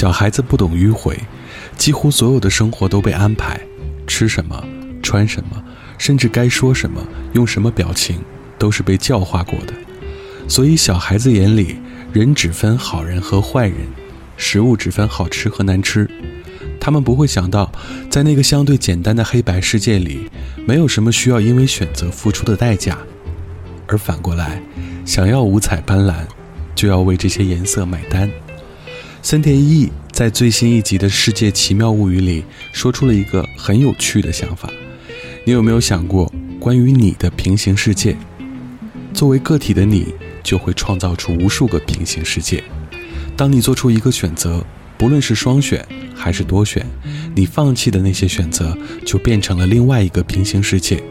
小孩子不懂迂回，几乎所有的生活都被安排，吃什么，穿什么，甚至该说什么，用什么表情，都是被教化过的。所以，小孩子眼里，人只分好人和坏人，食物只分好吃和难吃。他们不会想到，在那个相对简单的黑白世界里，没有什么需要因为选择付出的代价。而反过来，想要五彩斑斓，就要为这些颜色买单。森田一在最新一集的《世界奇妙物语》里说出了一个很有趣的想法。你有没有想过，关于你的平行世界？作为个体的你，就会创造出无数个平行世界。当你做出一个选择，不论是双选还是多选，你放弃的那些选择就变成了另外一个平行世界。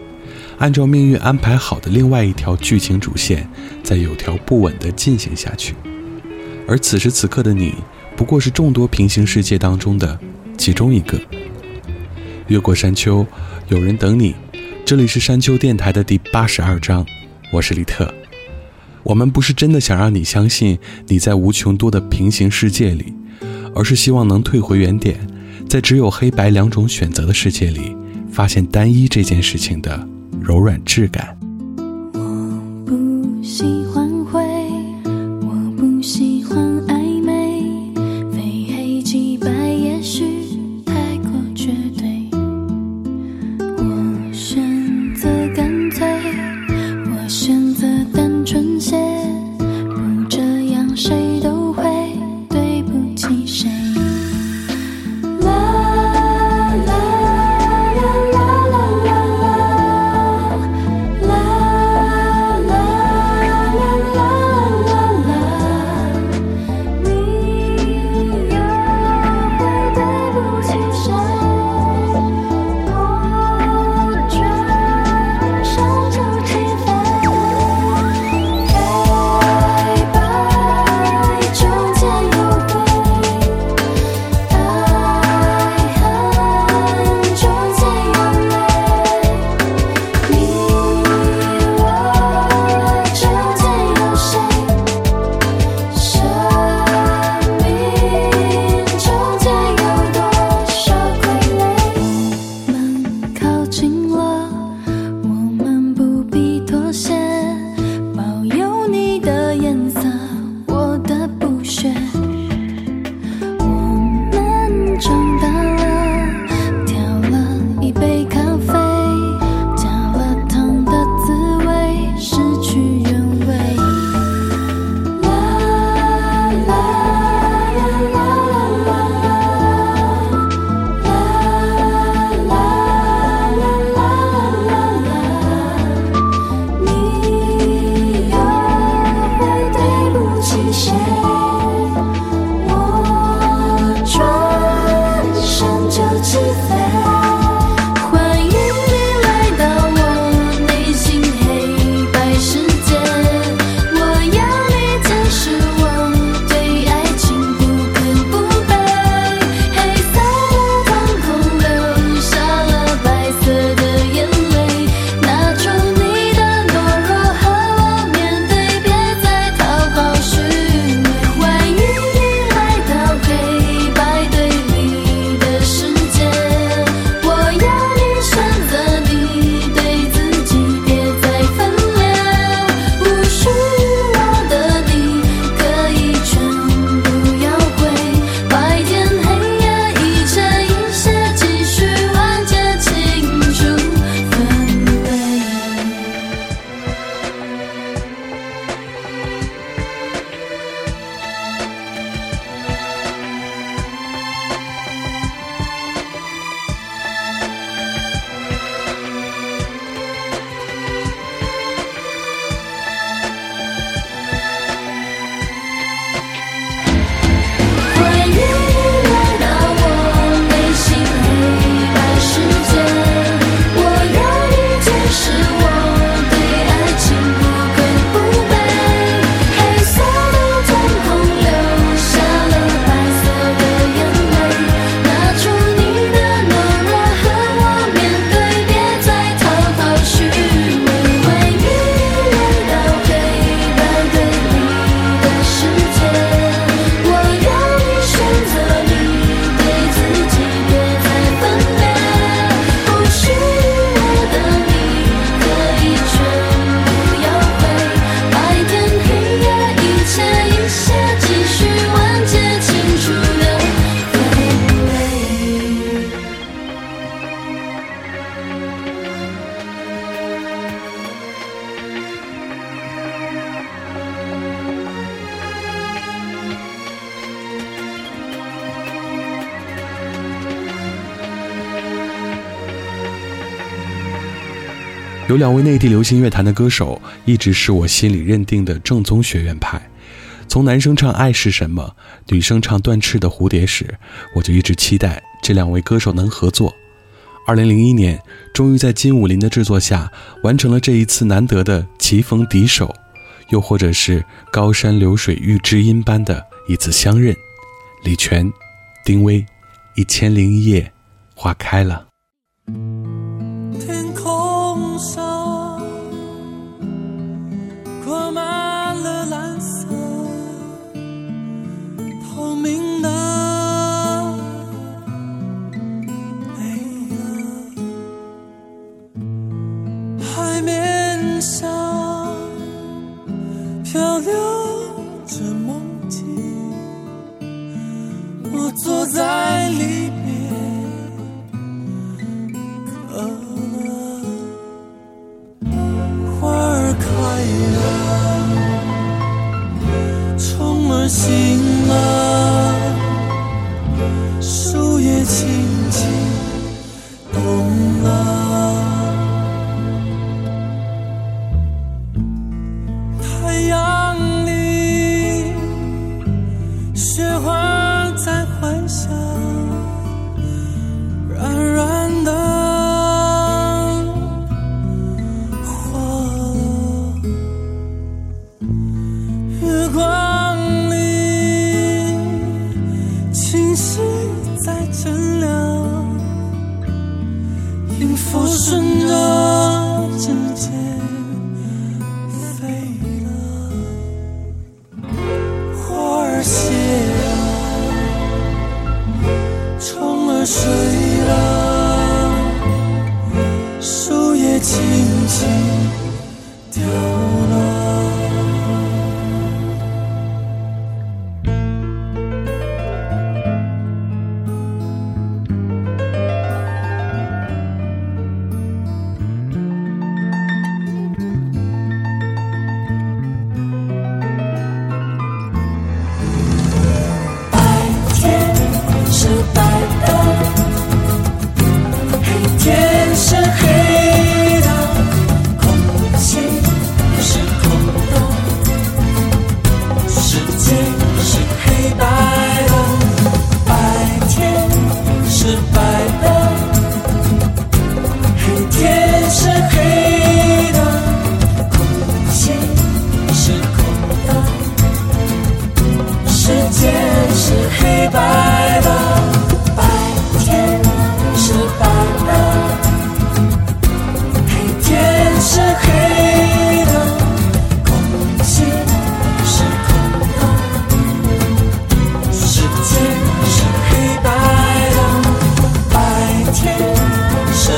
按照命运安排好的另外一条剧情主线，在有条不紊地进行下去。而此时此刻的你，不过是众多平行世界当中的其中一个。越过山丘，有人等你。这里是山丘电台的第八十二章，我是李特。我们不是真的想让你相信你在无穷多的平行世界里，而是希望能退回原点，在只有黑白两种选择的世界里，发现单一这件事情的柔软质感。有两位内地流行乐坛的歌手，一直是我心里认定的正宗学院派。从男生唱《爱是什么》，女生唱《断翅的蝴蝶》时，我就一直期待这两位歌手能合作。二零零一年，终于在金武林的制作下，完成了这一次难得的棋逢敌手，又或者是高山流水遇知音般的一次相认。李泉、丁薇，《一千零一夜》花开了。在里面。花儿开了，虫儿醒了，是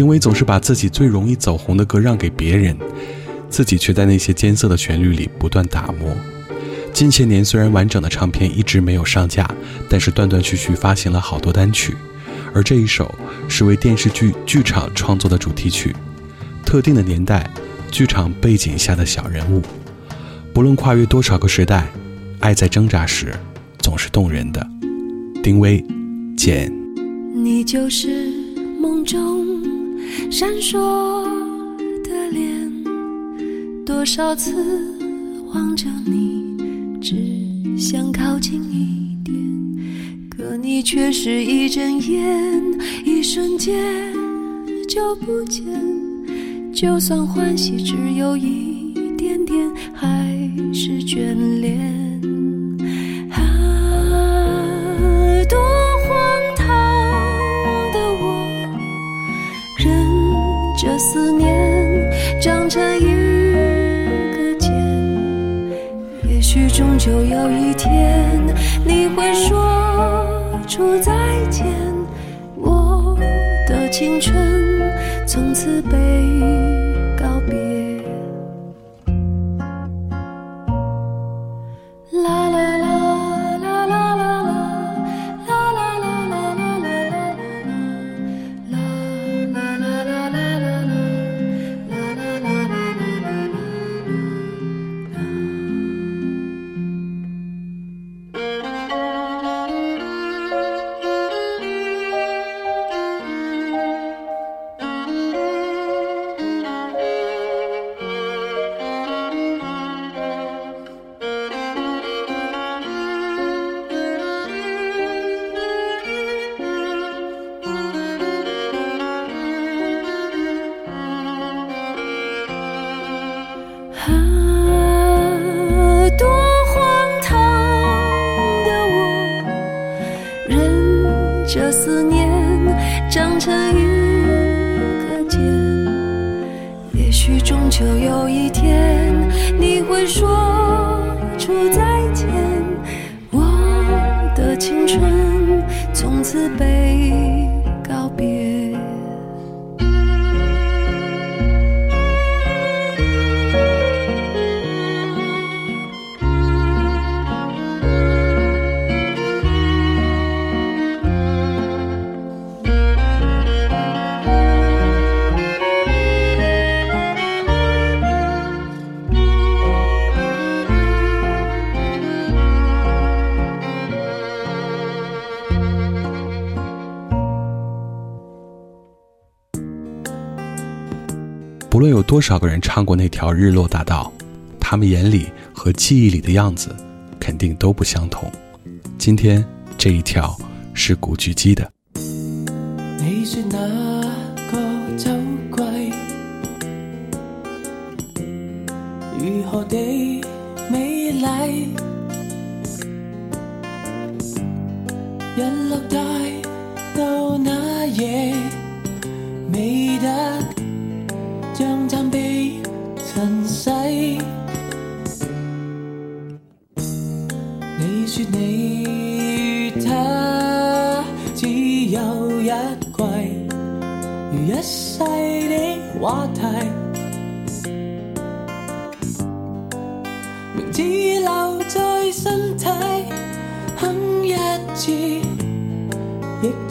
丁薇总是把自己最容易走红的歌让给别人，自己却在那些艰涩的旋律里不断打磨。近些年虽然完整的唱片一直没有上架，但是断断续续发行了好多单曲，而这一首是为电视剧《剧场》创作的主题曲。特定的年代，剧场背景下的小人物，不论跨越多少个时代，爱在挣扎时，总是动人的。丁薇，简。你就是梦中闪烁的脸，多少次望着你，只想靠近一点，可你却是一睁眼，一瞬间就不见。就算欢喜只有一点点，还是眷恋。成一个茧。也许终究有一天，你会说出再见，我的青春长成一个茧。也许终究有一天，你会说出再见，我的青春从此被多少个人唱过那条日落大道，他们眼里和记忆里的样子，肯定都不相同。今天这一条是古巨基的。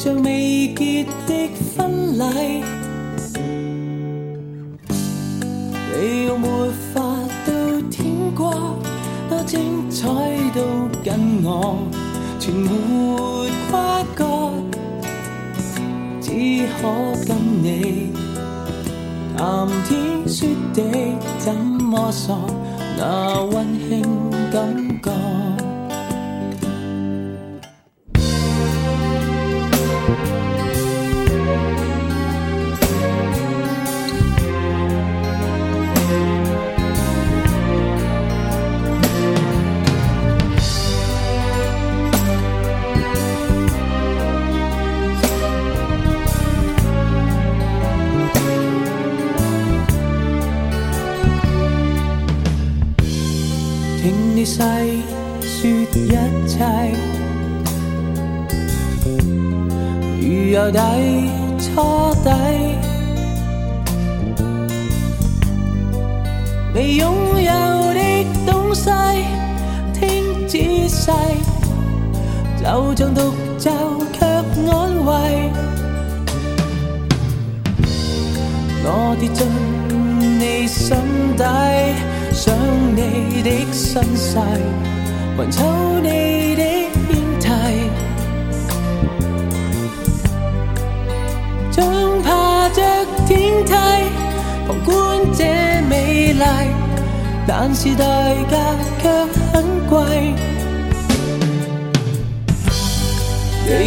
像未結的婚禮。你用沒法到天光，多精彩都跟我全沒瓜葛，只可跟你談天說地，怎麼索那溫馨感覺？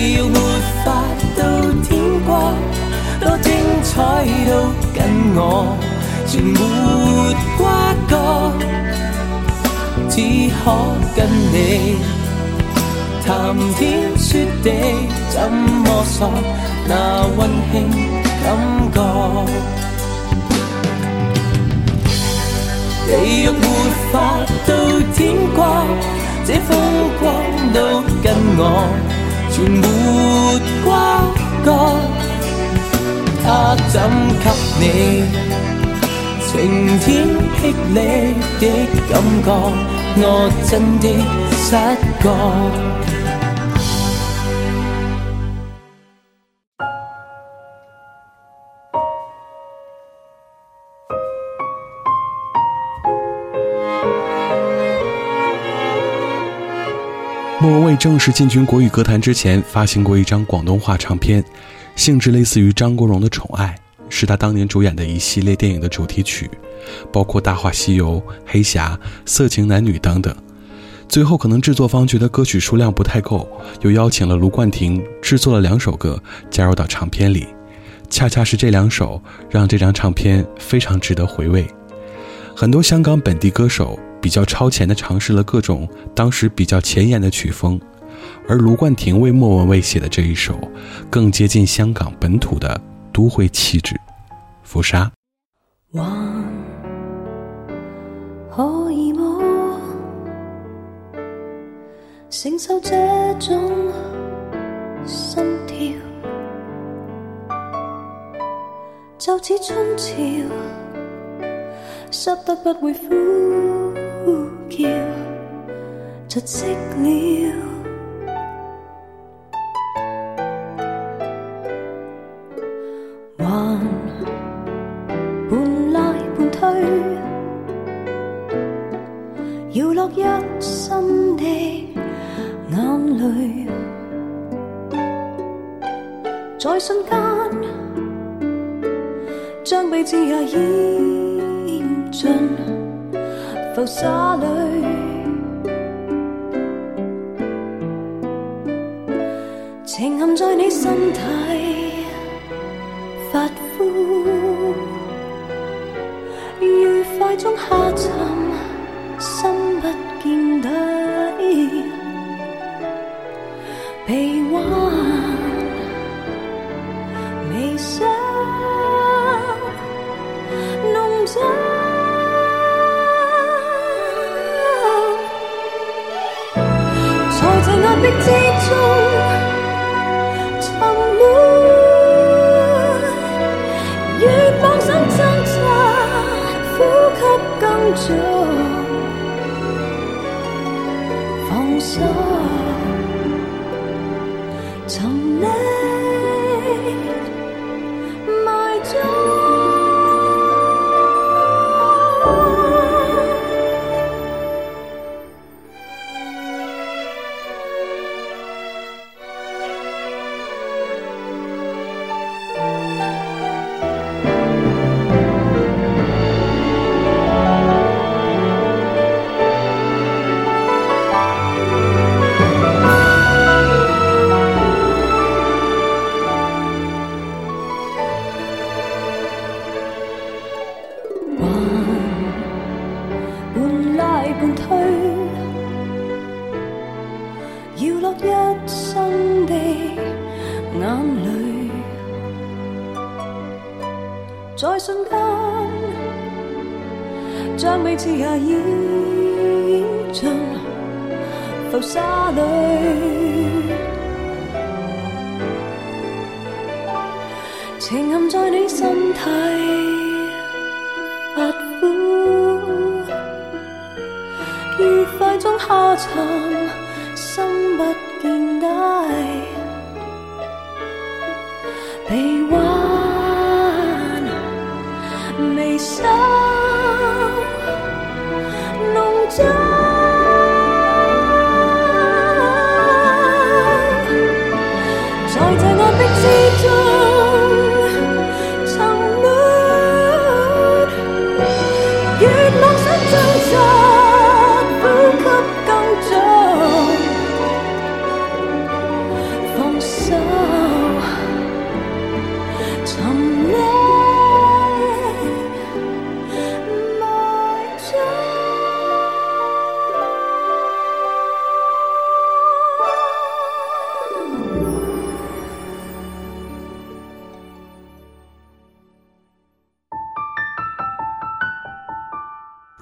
地狱没法到天光，多精彩都跟我全没瓜葛，只可跟你谈天说地，怎么索那温馨感觉？地狱没法到天光，这风光都跟我全没瓜葛。他怎给你晴天霹雳的感觉？我真的失觉。莫文蔚正式进军国语歌坛之前，发行过一张广东话唱片，性质类似于张国荣的《宠爱》，是他当年主演的一系列电影的主题曲，包括《大话西游》《黑侠》《色情男女》等等。最后，可能制作方觉得歌曲数量不太够，又邀请了卢冠廷制作了两首歌加入到唱片里，恰恰是这两首让这张唱片非常值得回味。很多香港本地歌手。比较超前的尝试了各种当时比较前沿的曲风，而卢冠廷为莫文蔚写的这一首，更接近香港本土的都会气质。浮沙，还可以么？承受这种心跳，就似春潮，湿得不会呼。呼叫，窒息了，还半拉半推，摇落一身的眼泪，在瞬间将彼此也淹进。浮沙里，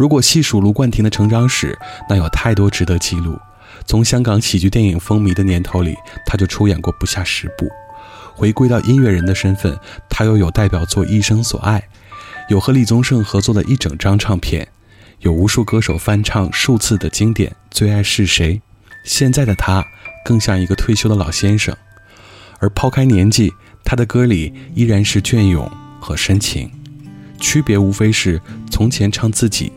如果细数卢冠廷的成长史，那有太多值得记录。从香港喜剧电影风靡的年头里，他就出演过不下十部。回归到音乐人的身份，他又有代表作《一生所爱》，有和李宗盛合作的一整张唱片，有无数歌手翻唱数次的经典《最爱是谁》。现在的他更像一个退休的老先生，而抛开年纪，他的歌里依然是隽永和深情，区别无非是从前唱自己。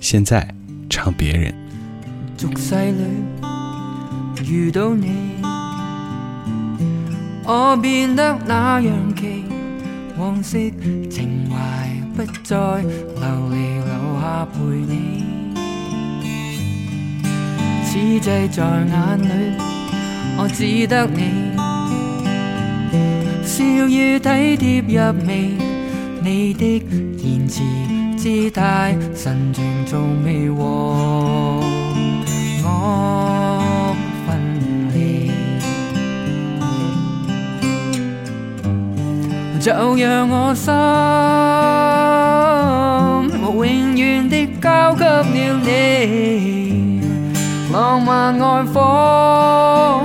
现在唱别人。俗世里遇到你，我变得那样奇，往昔情怀不再流离留下陪你。此际在眼里，我只得你，笑与体贴入微，你的言辞。姿态神情从未和我分离，就让我心永远的交给了你，浪漫爱火，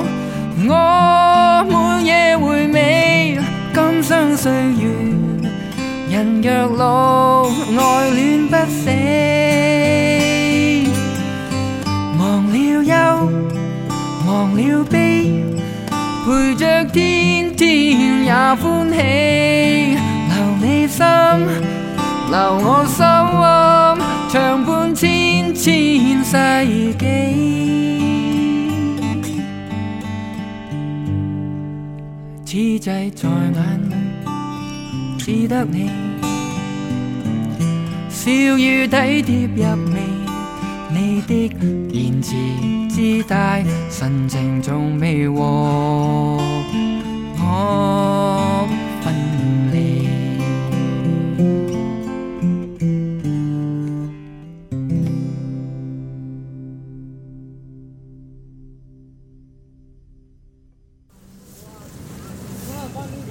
我每夜回味今生岁月。人若老，爱恋不死，忘了忧，忘了悲，陪着天天也欢喜。留你心，留我心，长伴千千世纪。此际在眼里。只得你，笑与体贴入微，你的言辞姿态神情从未和我分离。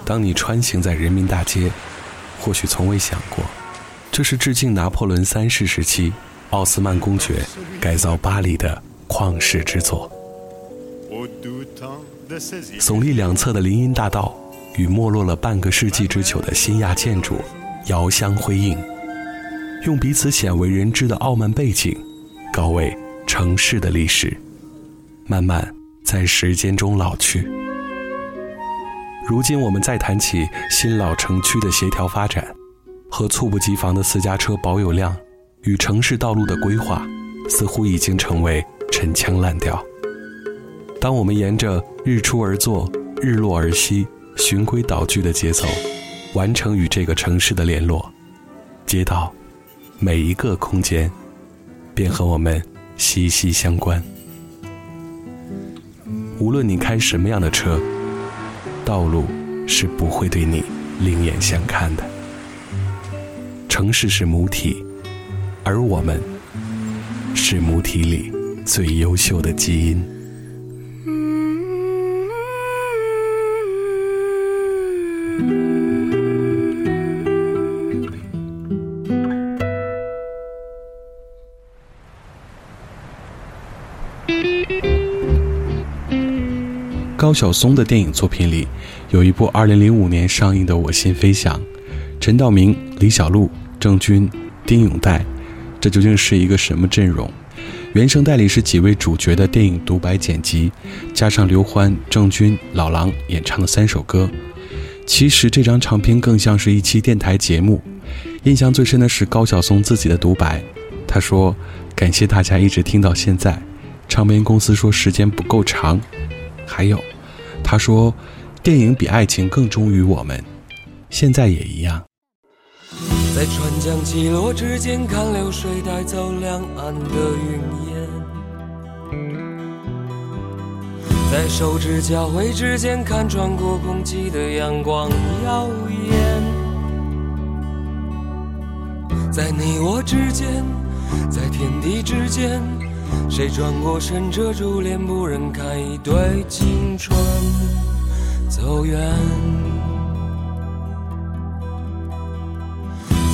当你穿行在人民大街，或许从未想过，这是致敬拿破仑三世时期奥斯曼公爵改造巴黎的旷世之作。耸立两侧的林荫大道与没落了半个世纪之久的新亚建筑遥相辉映，用彼此鲜为人知的傲慢背景，告慰城市的历史，慢慢在时间中老去。如今我们再谈起新老城区的协调发展，和猝不及防的私家车保有量与城市道路的规划，似乎已经成为陈腔滥调。当我们沿着日出而作、日落而息、循规蹈矩的节奏，完成与这个城市的联络，街道每一个空间，便和我们息息相关。无论你开什么样的车。道路是不会对你另眼相看的。城市是母体，而我们是母体里最优秀的基因。高晓松的电影作品里，有一部2005年上映的《我心飞翔》，陈道明、李小璐、郑钧、丁永岱，这究竟是一个什么阵容？原声带里是几位主角的电影独白剪辑，加上刘欢、郑钧、老狼演唱的三首歌。其实这张唱片更像是一期电台节目。印象最深的是高晓松自己的独白，他说：“感谢大家一直听到现在。”唱片公司说时间不够长，还有。他说：“电影比爱情更忠于我们，现在也一样。”在川江起落之间，看流水带走两岸的云烟；在手指交汇之间，看穿过空气的阳光耀眼。在你我之间，在天地之间。谁转过身遮住脸，不忍看一对青春走远。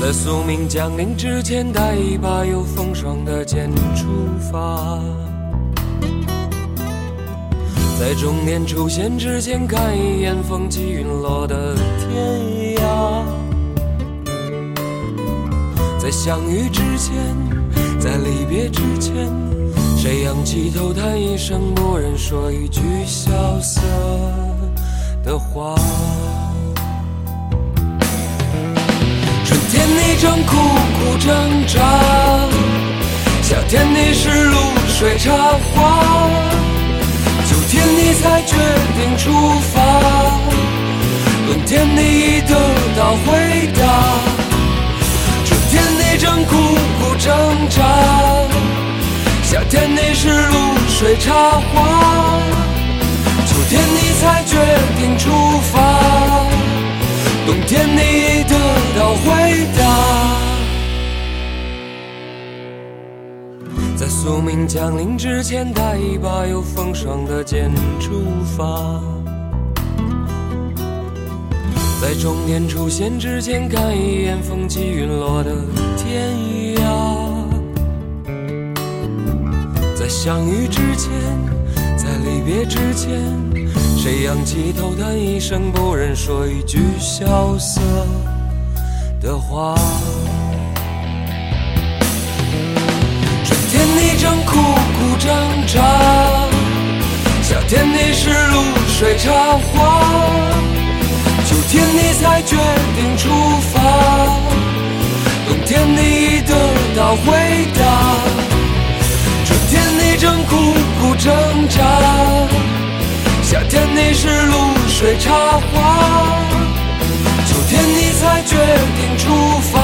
在宿命降临之前，带一把有风霜的剑出发。在终点出现之前，看一眼风起云落的天涯。在相遇之前，在离别之前，谁仰起头叹一声，蓦然说一句萧瑟的话。正苦苦挣扎，夏天你是露水茶花，秋天你才决定出发，冬天你已得到回答。春天你正苦苦挣扎，夏天你是露水茶花，秋天你才决定出发。冬天你已得到回答，在宿命降临之前，带一把有风霜的剑出发。在终点出现之前，看一眼风起云落的天涯。在相遇之前，在离别之前，谁仰起头叹一声，不忍说一句萧瑟的话。春天你正苦苦挣扎，夏天你是露水茶花，秋天你才决定出发，冬天你已得到回答。春天你正苦苦挣扎，夏天你是露水插花，秋天你才决定出发，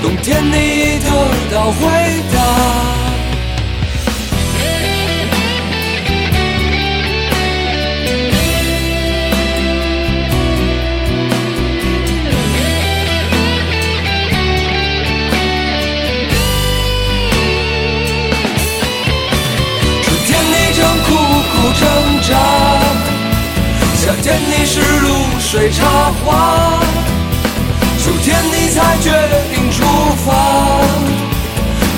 冬天你得到回答。水茶花，秋天你才决定出发，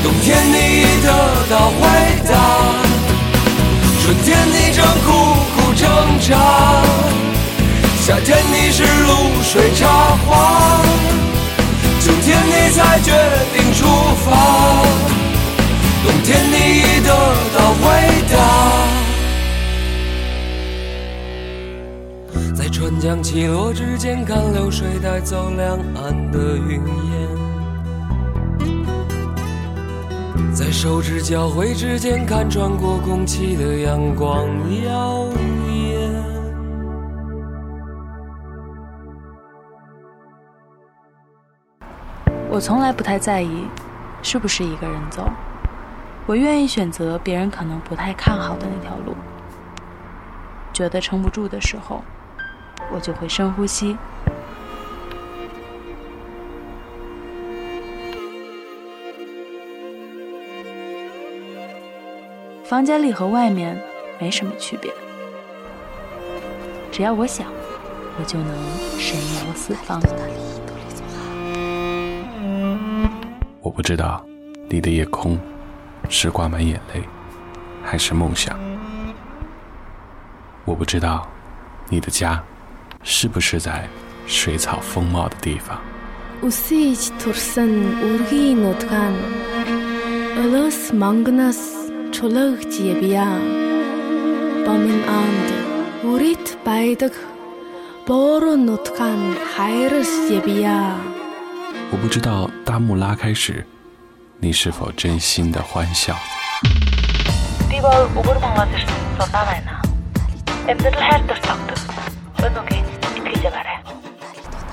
冬天你已得到回答。春天你正苦苦挣扎，夏天你是露水茶花，秋天你才决定出发。冬天你已得到回答，在春江起落之间，看流水带走两岸的云烟；在手指交汇之间，看穿过空气的阳光耀眼。我从来不太在意是不是一个人走，我愿意选择别人可能不太看好的那条路。觉得撑不住的时候，我就会深呼吸。房间里和外面没什么区别，只要我想，我就能神游四方。我不知道你的夜空是挂满眼泪，还是梦想。我不知道你的家是不是在水草丰茂的地方？我不知道大幕拉开时你是否真心的欢笑？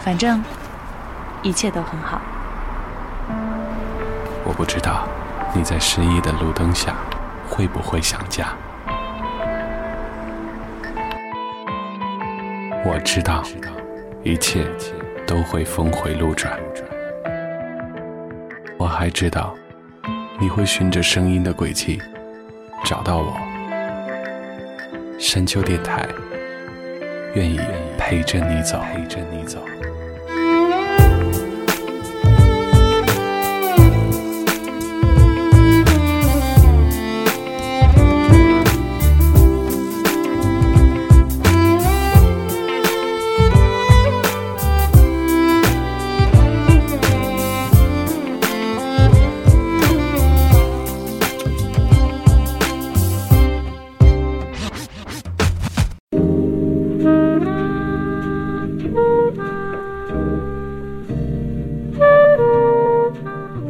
反正一切都很好。我不知道你在失意的路灯下会不会想家。我知道一切都会峰回路转。我还知道你会循着声音的轨迹找到我。山丘电台愿意陪着你走。陪着你走。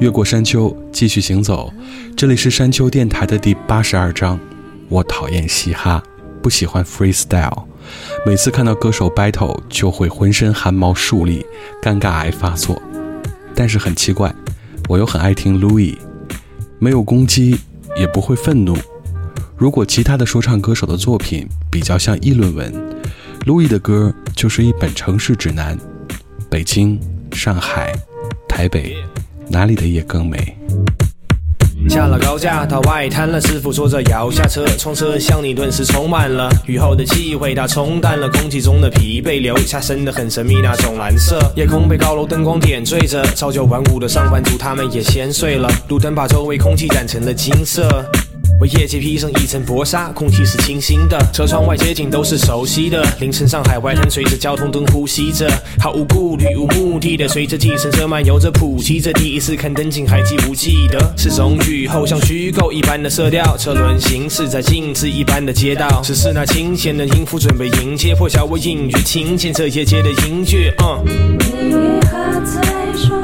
越过山丘，继续行走。这里是山丘电台的第八十二章。我讨厌嘻哈，不喜欢 freestyle。每次看到歌手 battle，就会浑身汗毛竖立，尴尬癌发作。但是很奇怪，我又很爱听 Louis，没有攻击，也不会愤怒。如果其他的说唱歌手的作品比较像议论文，Louis 的歌就是一本城市指南。北京、上海、台北，哪里的夜更美？下了高架到外滩了，师傅说着摇下车窗，车厢里顿时充满了雨后的气味，它冲淡了空气中的疲惫，留下深的很神秘那种蓝色。夜空被高楼灯光点缀着，朝九晚五的上班族他们也先睡了，路灯把周围空气染成了金色。为夜界披上一层薄纱，空气是清新的，车窗外街景都是熟悉的。凌晨上海外滩，随着交通灯呼吸着，毫无顾虑、无目的的，随着计程车漫游着，普及着。第一次看灯景，还记不记得？是种雨后像虚构一般的色调，车轮行驶在静止一般的街道，只是那清闲的音符准备迎接破晓，我隐约听见这夜街的音乐。嗯。你喝醉，说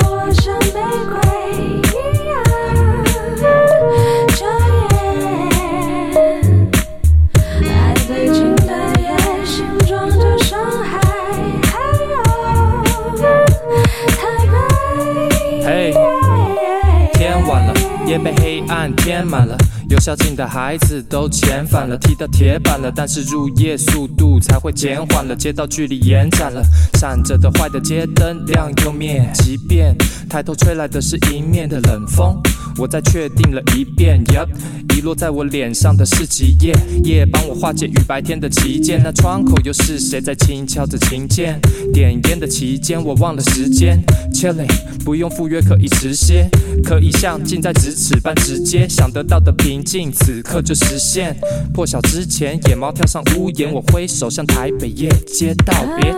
也，被黑暗填满了。有孝敬的孩子都遣返了，踢到铁板了，但是入夜速度才会减缓了，街道距离延展了，闪着的坏的街灯亮又灭，即便抬头吹来的是迎面的冷风，我再确定了一遍，Yup，遗落在我脸上的是几页，夜帮我化解与白天的旗舰，那窗口又是谁在轻敲着琴键？点烟的期间我忘了时间，Chilling，不用赴约可以迟些，可以像近在咫尺般直接，想得到的平静此刻就实现。破晓之前，野猫跳上屋檐，我挥手向台北夜街道别。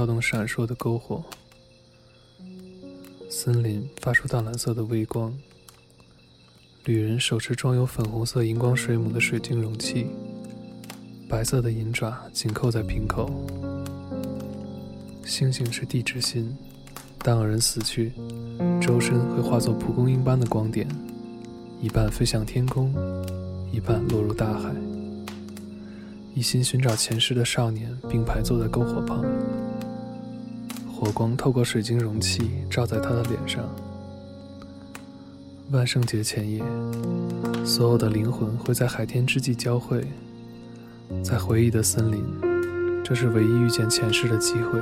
跳动闪烁的篝火。森林发出淡蓝色的微光。旅人手持装有粉红色荧光水母的水晶容器，白色的银爪紧扣在瓶口。星星是地之心，当有人死去，周身会化作蒲公英般的光点，一半飞向天空，一半落入大海。一心寻找前世的少年并排坐在篝火旁，火光透过水晶容器照在他的脸上。万圣节前夜，所有的灵魂会在海天之际交汇，在回忆的森林，这是唯一遇见前世的机会。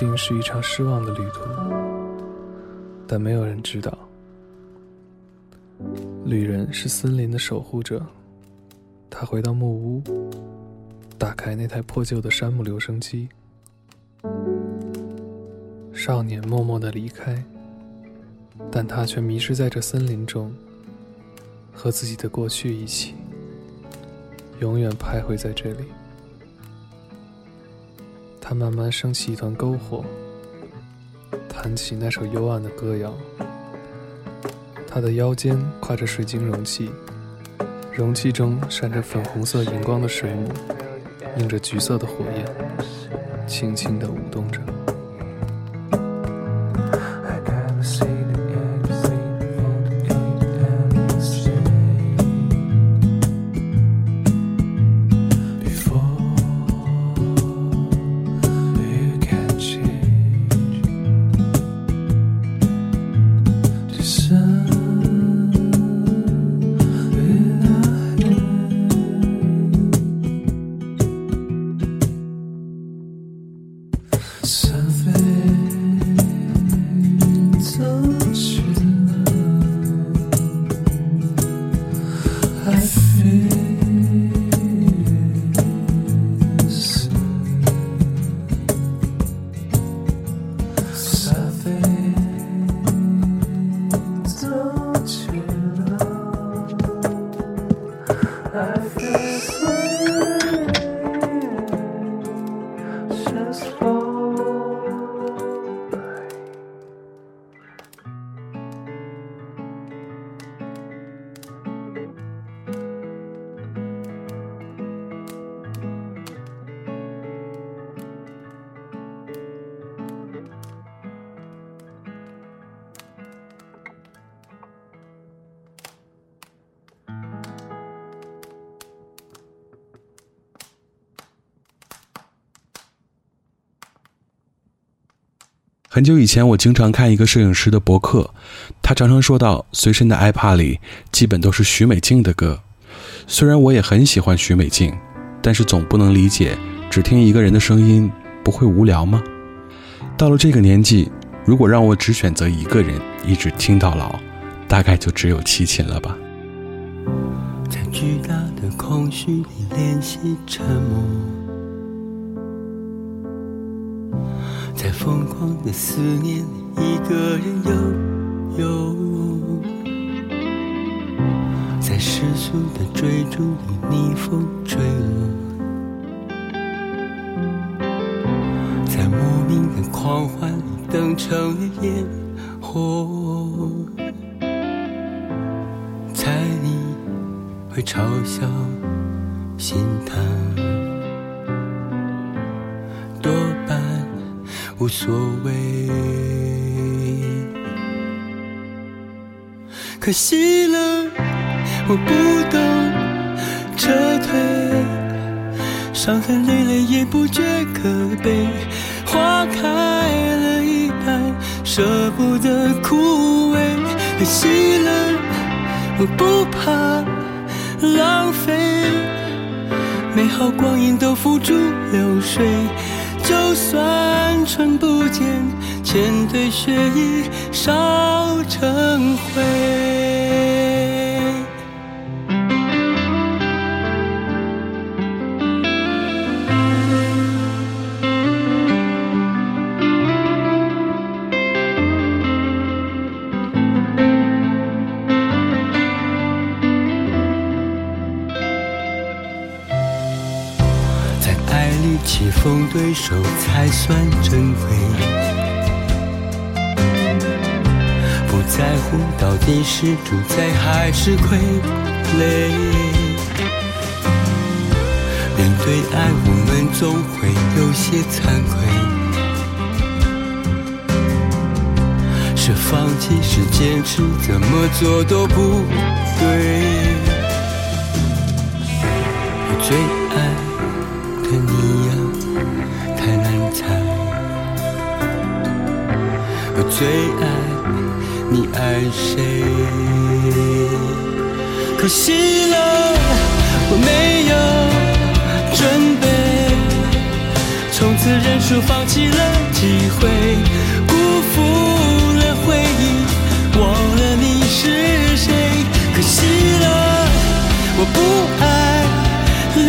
定是一场失望的旅途，但没有人知道，旅人是森林的守护者。他回到木屋，打开那台破旧的山木留声机。少年默默的离开，但他却迷失在这森林中，和自己的过去一起，永远徘徊在这里。他慢慢升起一团篝火，弹起那首幽暗的歌谣。他的腰间挎着水晶容器，容器中闪着粉红色荧光的水母，映着橘色的火焰，轻轻地舞动着。很久以前，我经常看一个摄影师的博客，他常常说到，随身的 iPad 里基本都是许美静的歌。虽然我也很喜欢许美静，但是总不能理解，只听一个人的声音不会无聊吗？到了这个年纪，如果让我只选择一个人一直听到老，大概就只有齐秦了吧。在巨大的空虚里练习沉默。在疯狂的思念里，一个人游游；在世俗的追逐里，逆风坠落；在莫名的狂欢里，等成了烟火。猜你会嘲笑、心疼。所谓，可惜了，我不懂撤退，伤痕累累也不觉可悲。花开了一半，舍不得枯萎。可惜了，我不怕浪费，美好光阴都付诸流水。就算春不见，千堆雪已烧成灰。逢对手才算珍贵，不在乎到底是主宰还是傀儡。面对爱，我们总会有些惭愧。是放弃，是坚持，怎么做都不对。最最爱你爱谁？可惜了，我没有准备，从此认输，放弃了机会，辜负了回忆，忘了你是谁。可惜了，我不爱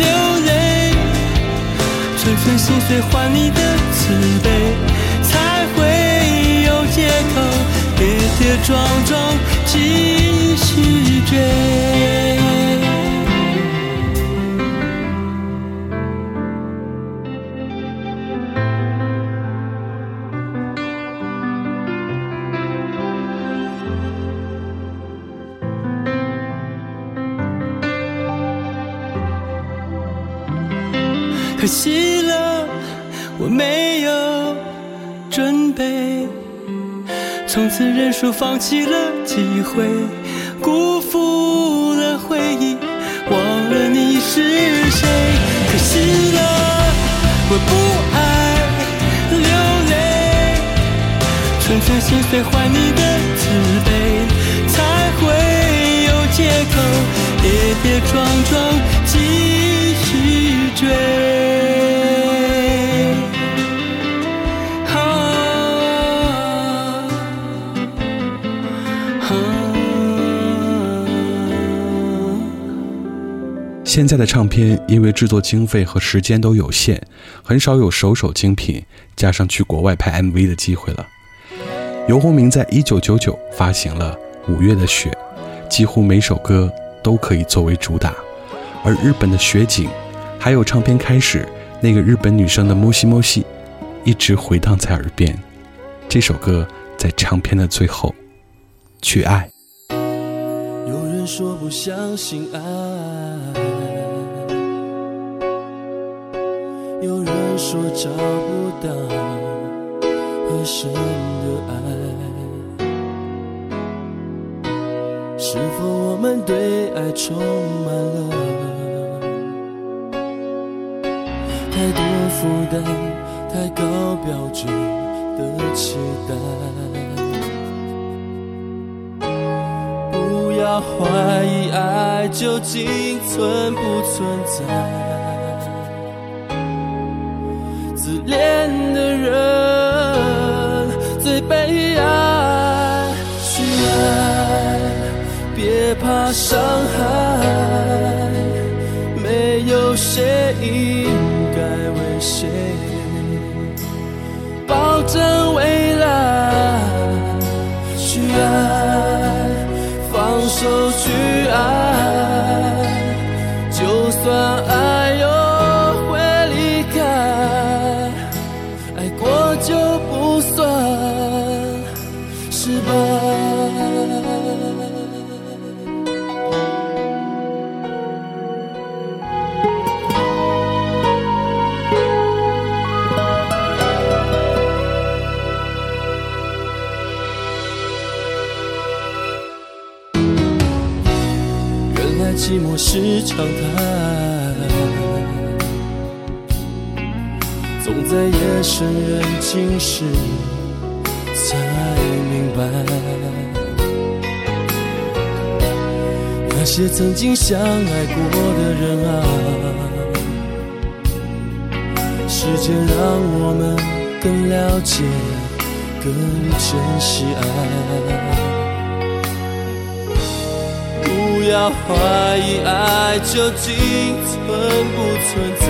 流泪，寸寸心碎换你的慈悲，借口跌跌撞撞继续追。可惜了，我没有准备，从此认输，放弃了机会，辜负了回忆，忘了你是谁。可惜了，我不爱流泪，寸寸心碎换你的慈悲，才会有借口跌跌撞撞继续追。现在的唱片因为制作经费和时间都有限，很少有首首精品加上去国外拍 MV 的机会了。游鸿明在一九九九发行了《五月的雪》，几乎每首歌都可以作为主打。而日本的雪景，还有唱片开始那个日本女生的摩西摩西，一直回荡在耳边。这首歌在唱片的最后，去爱。有人说不相信爱，有人说找不到合适的爱，是否我们对爱充满了太多负担、太高标准的期待？不要怀疑爱究竟存不存在。自恋的人最悲哀，去爱，别怕伤害，没有谁夜深人静时才明白，那些曾经相爱过的人啊，时间让我们更了解、更珍惜爱。不要怀疑爱究竟存不存在。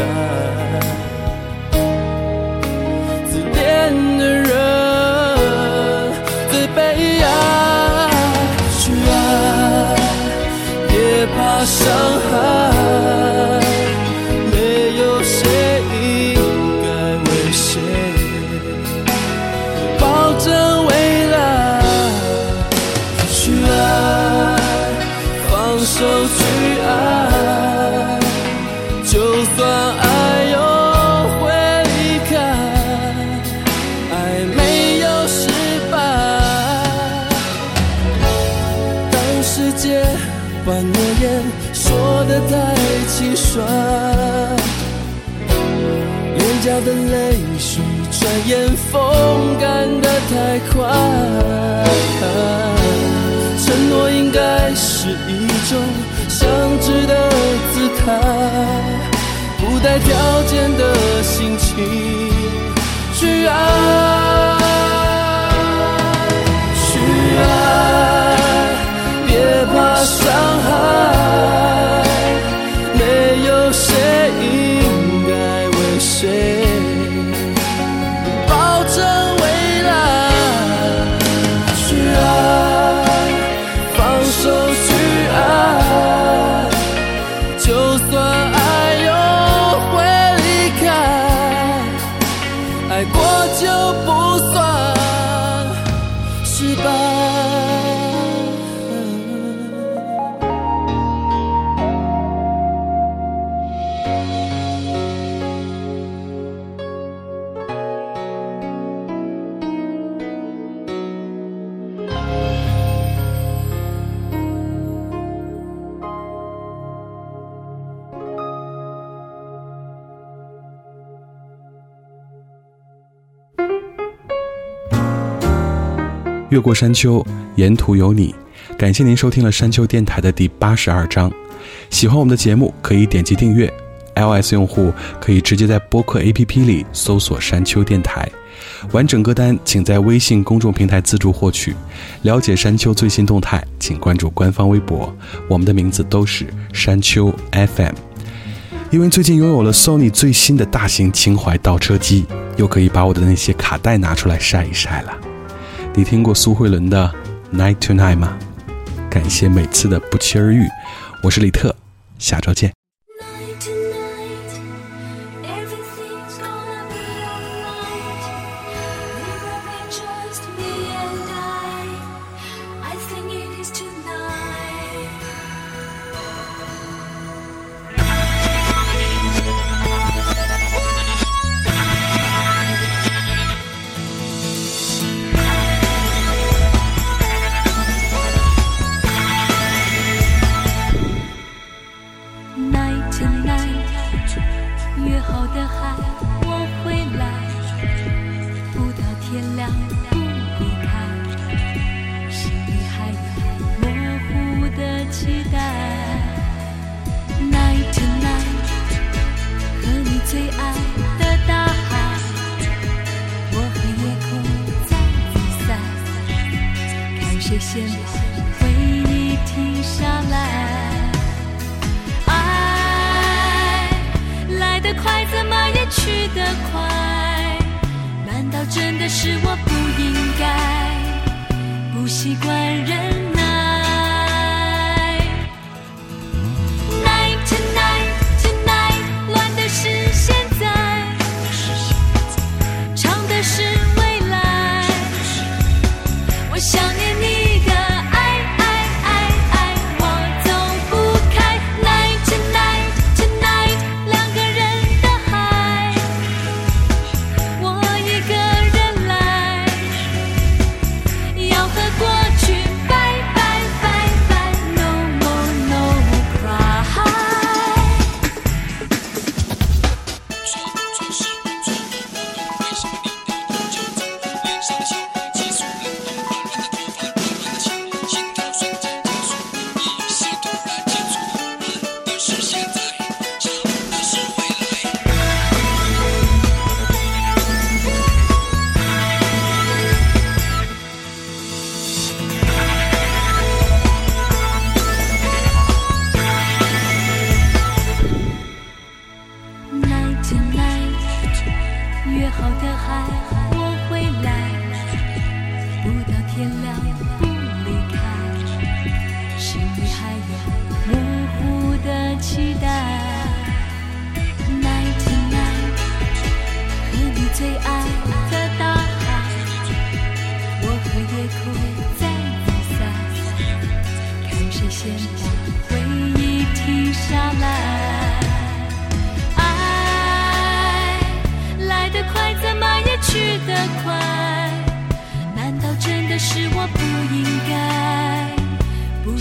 的人最悲哀，去爱，别怕伤害，带条件的心情去爱，越过山丘，沿途有你。感谢您收听了山丘电台的第八十二章。喜欢我们的节目，可以点击订阅。iOS 用户可以直接在播客 APP 里搜索“山丘电台”，完整歌单请在微信公众平台自助获取。了解山丘最新动态，请关注官方微博，我们的名字都是山丘 FM。因为最近拥有了 Sony 最新的大型情怀倒车机，又可以把我的那些卡带拿出来晒一晒了。你听过苏慧伦的《Night to Night》吗？感谢每次的不期而遇，我是李特，下周见。我，也去得快？难道真的是我不应该，不习惯人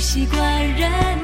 习惯人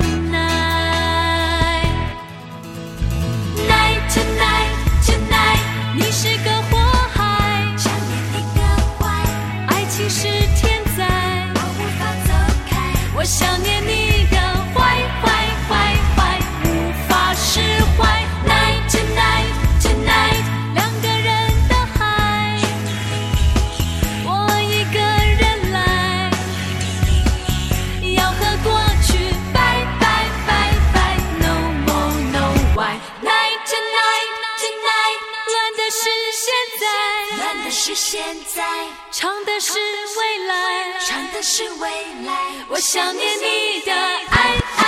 是未来。我想念你的爱。